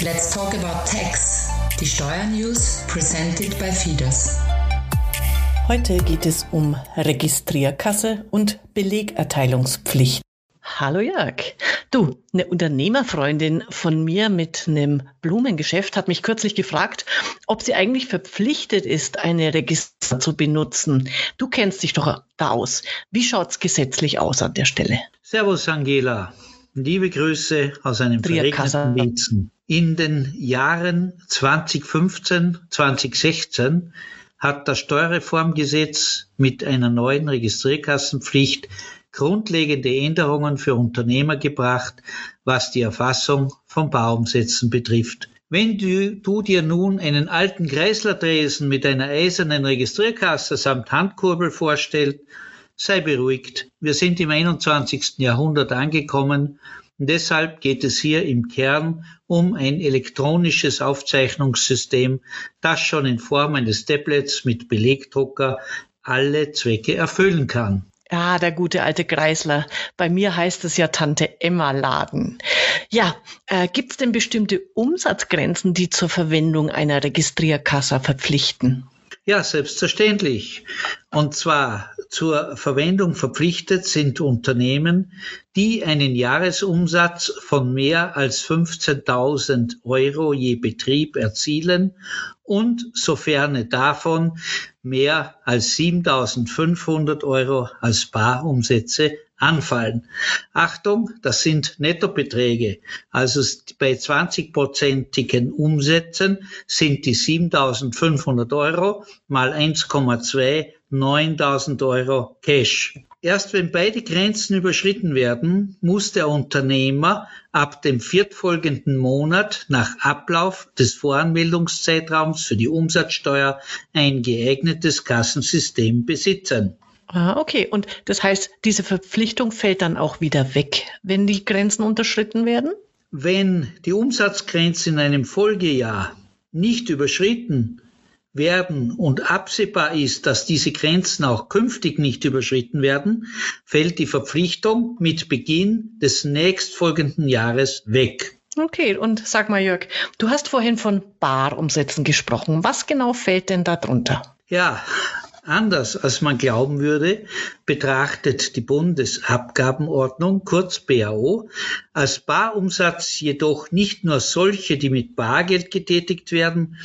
Let's talk about tax. Die Steuernews presented by Fidas. Heute geht es um Registrierkasse und Belegerteilungspflicht. Hallo Jörg. Du, eine Unternehmerfreundin von mir mit einem Blumengeschäft hat mich kürzlich gefragt, ob sie eigentlich verpflichtet ist, eine Register zu benutzen. Du kennst dich doch da aus. Wie schaut's gesetzlich aus an der Stelle? Servus Angela. Liebe Grüße aus einem verregneten Wietzen. In den Jahren 2015, 2016 hat das Steuerreformgesetz mit einer neuen Registrierkassenpflicht grundlegende Änderungen für Unternehmer gebracht, was die Erfassung von Bauumsätzen betrifft. Wenn du, du dir nun einen alten Kreisler-Dresen mit einer eisernen Registrierkasse samt Handkurbel vorstellst, sei beruhigt. Wir sind im 21. Jahrhundert angekommen und deshalb geht es hier im Kern um ein elektronisches Aufzeichnungssystem, das schon in Form eines Tablets mit Belegdrucker alle Zwecke erfüllen kann. Ja, der gute alte Kreisler. Bei mir heißt es ja Tante Emma Laden. Ja, äh, gibt es denn bestimmte Umsatzgrenzen, die zur Verwendung einer Registrierkasse verpflichten? Ja, selbstverständlich. Und zwar zur Verwendung verpflichtet sind Unternehmen, die einen Jahresumsatz von mehr als 15.000 Euro je Betrieb erzielen und sofern davon mehr als 7.500 Euro als Barumsätze anfallen. Achtung, das sind Nettobeträge. Also bei 20-prozentigen Umsätzen sind die 7.500 Euro mal 1,2 9.000 Euro Cash. Erst wenn beide Grenzen überschritten werden, muss der Unternehmer ab dem viertfolgenden Monat nach Ablauf des Voranmeldungszeitraums für die Umsatzsteuer ein geeignetes Kassensystem besitzen. Ah, okay. Und das heißt, diese Verpflichtung fällt dann auch wieder weg, wenn die Grenzen unterschritten werden? Wenn die Umsatzgrenze in einem Folgejahr nicht überschritten werden und absehbar ist, dass diese Grenzen auch künftig nicht überschritten werden, fällt die Verpflichtung mit Beginn des nächstfolgenden Jahres weg. Okay, und sag mal Jörg, du hast vorhin von Barumsätzen gesprochen. Was genau fällt denn darunter? Ja, Anders als man glauben würde, betrachtet die Bundesabgabenordnung, kurz BAO, als Barumsatz jedoch nicht nur solche, die mit Bargeld getätigt werden,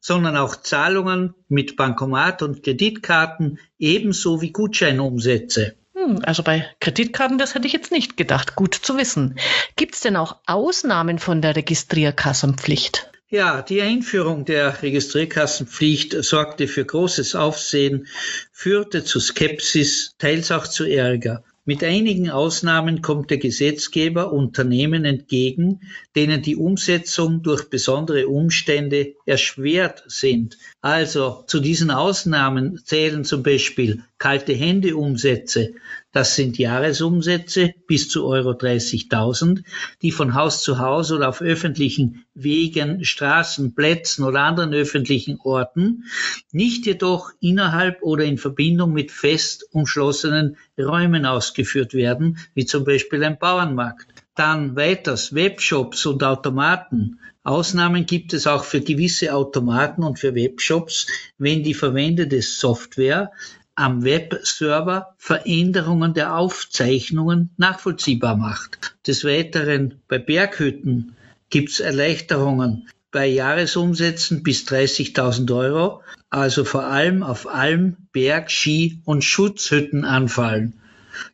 sondern auch Zahlungen mit Bankomat und Kreditkarten ebenso wie Gutscheinumsätze. Hm, also bei Kreditkarten, das hätte ich jetzt nicht gedacht. Gut zu wissen. Gibt es denn auch Ausnahmen von der Registrierkassenpflicht? Ja, die Einführung der Registrierkassenpflicht sorgte für großes Aufsehen, führte zu Skepsis, teils auch zu Ärger. Mit einigen Ausnahmen kommt der Gesetzgeber Unternehmen entgegen, denen die Umsetzung durch besondere Umstände erschwert sind. Also zu diesen Ausnahmen zählen zum Beispiel kalte Hände Umsätze, das sind Jahresumsätze bis zu Euro 30.000, die von Haus zu Haus oder auf öffentlichen Wegen, Straßen, Plätzen oder anderen öffentlichen Orten, nicht jedoch innerhalb oder in Verbindung mit fest umschlossenen Räumen ausgeführt werden, wie zum Beispiel ein Bauernmarkt. Dann weiters Webshops und Automaten. Ausnahmen gibt es auch für gewisse Automaten und für Webshops, wenn die verwendete Software am Webserver Veränderungen der Aufzeichnungen nachvollziehbar macht. Des Weiteren bei Berghütten gibt es Erleichterungen bei Jahresumsätzen bis 30.000 Euro, also vor allem auf Alm, Berg, Ski und Schutzhütten anfallen.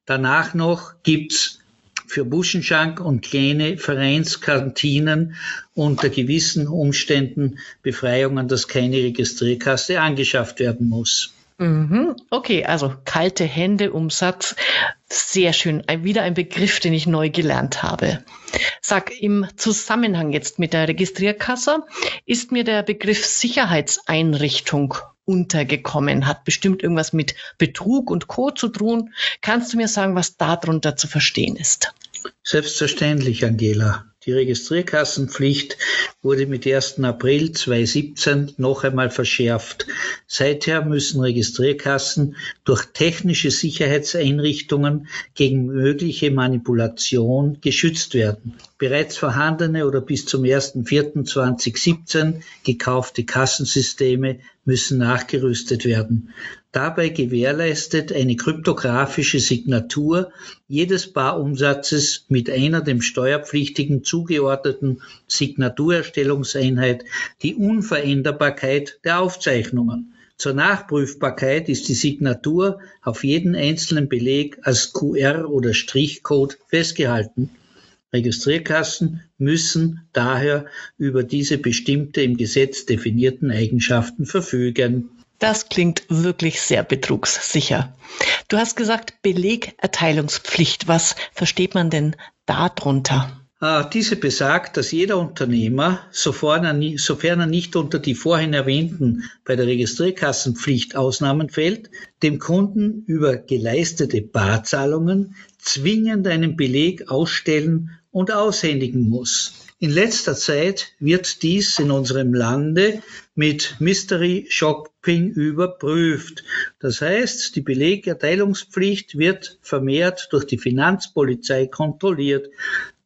Danach noch gibt's für Buschenschank und kleine Vereinskantinen unter gewissen Umständen Befreiungen, dass keine Registrierkasse angeschafft werden muss. Mhm. Okay, also kalte Hände Umsatz. Sehr schön. wieder ein Begriff, den ich neu gelernt habe. Sag, im Zusammenhang jetzt mit der Registrierkasse ist mir der Begriff Sicherheitseinrichtung untergekommen. Hat bestimmt irgendwas mit Betrug und Co. zu tun. Kannst du mir sagen, was darunter zu verstehen ist? Selbstverständlich, Angela. Die Registrierkassenpflicht wurde mit 1. April 2017 noch einmal verschärft. Seither müssen Registrierkassen durch technische Sicherheitseinrichtungen gegen mögliche Manipulation geschützt werden. Bereits vorhandene oder bis zum 1.4.2017 gekaufte Kassensysteme müssen nachgerüstet werden. Dabei gewährleistet eine kryptografische Signatur jedes Barumsatzes mit einer dem Steuerpflichtigen zugeordneten Signaturerstellungseinheit die Unveränderbarkeit der Aufzeichnungen. Zur Nachprüfbarkeit ist die Signatur auf jeden einzelnen Beleg als QR oder Strichcode festgehalten. Registrierkassen müssen daher über diese bestimmte im Gesetz definierten Eigenschaften verfügen. Das klingt wirklich sehr betrugssicher. Du hast gesagt Belegerteilungspflicht. Was versteht man denn darunter? Diese besagt, dass jeder Unternehmer, er, sofern er nicht unter die vorhin erwähnten bei der Registrierkassenpflicht Ausnahmen fällt, dem Kunden über geleistete Barzahlungen zwingend einen Beleg ausstellen und aushändigen muss. In letzter Zeit wird dies in unserem Lande mit Mystery Shopping überprüft. Das heißt, die Belegerteilungspflicht wird vermehrt durch die Finanzpolizei kontrolliert.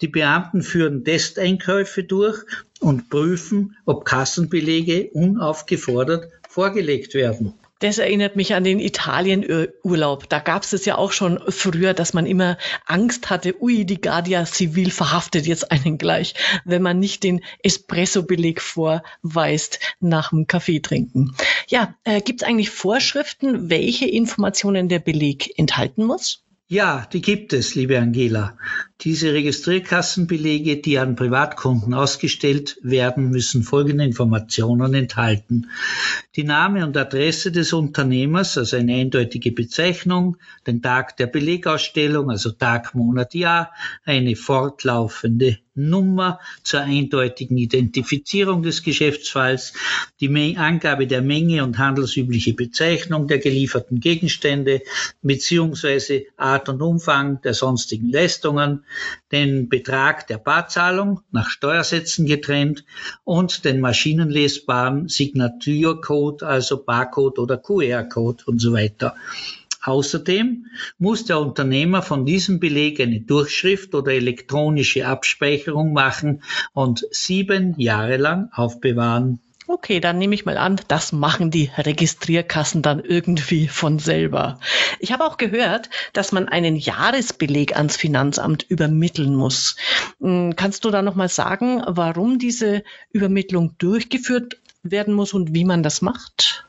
Die Beamten führen Testeinkäufe durch und prüfen, ob Kassenbelege unaufgefordert vorgelegt werden. Das erinnert mich an den Italienurlaub. Da gab es es ja auch schon früher, dass man immer Angst hatte, ui, die Guardia Civil verhaftet jetzt einen gleich, wenn man nicht den Espresso-Beleg vorweist nach dem Kaffee trinken. Ja, äh, gibt es eigentlich Vorschriften, welche Informationen der Beleg enthalten muss? Ja, die gibt es, liebe Angela. Diese Registrierkassenbelege, die an Privatkunden ausgestellt werden, müssen folgende Informationen enthalten. Die Name und Adresse des Unternehmers, also eine eindeutige Bezeichnung, den Tag der Belegausstellung, also Tag, Monat, Jahr, eine fortlaufende Nummer zur eindeutigen Identifizierung des Geschäftsfalls, die Angabe der Menge und handelsübliche Bezeichnung der gelieferten Gegenstände beziehungsweise Art und Umfang der sonstigen Leistungen, den Betrag der Barzahlung nach Steuersätzen getrennt und den maschinenlesbaren Signaturcode, also Barcode oder QR-Code und so weiter. Außerdem muss der Unternehmer von diesem Beleg eine Durchschrift oder elektronische Abspeicherung machen und sieben Jahre lang aufbewahren. Okay, dann nehme ich mal an, das machen die Registrierkassen dann irgendwie von selber. Ich habe auch gehört, dass man einen Jahresbeleg ans Finanzamt übermitteln muss. Hm, kannst du da noch mal sagen, warum diese Übermittlung durchgeführt werden muss und wie man das macht?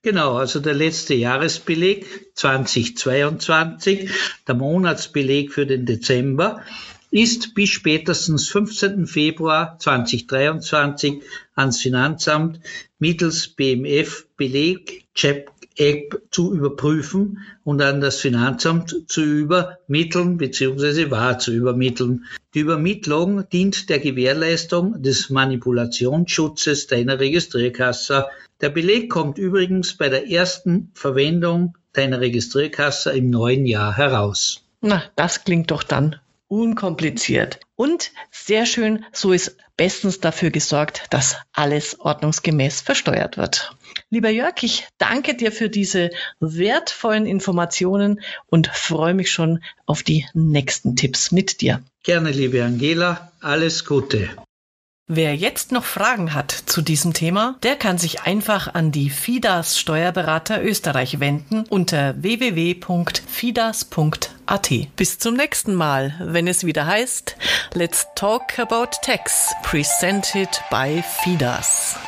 Genau, also der letzte Jahresbeleg 2022, der Monatsbeleg für den Dezember, ist bis spätestens 15. Februar 2023 ans Finanzamt mittels BMF Beleg Check App zu überprüfen und an das Finanzamt zu übermitteln bzw. wahr zu übermitteln. Die Übermittlung dient der Gewährleistung des Manipulationsschutzes deiner Registrierkasse. Der Beleg kommt übrigens bei der ersten Verwendung deiner Registrierkasse im neuen Jahr heraus. Na, das klingt doch dann unkompliziert. Und sehr schön, so ist bestens dafür gesorgt, dass alles ordnungsgemäß versteuert wird. Lieber Jörg, ich danke dir für diese wertvollen Informationen und freue mich schon auf die nächsten Tipps mit dir. Gerne, liebe Angela, alles Gute. Wer jetzt noch Fragen hat zu diesem Thema, der kann sich einfach an die FIDAS Steuerberater Österreich wenden unter www.fidas.at. Bis zum nächsten Mal, wenn es wieder heißt Let's Talk About Tax, presented by FIDAS.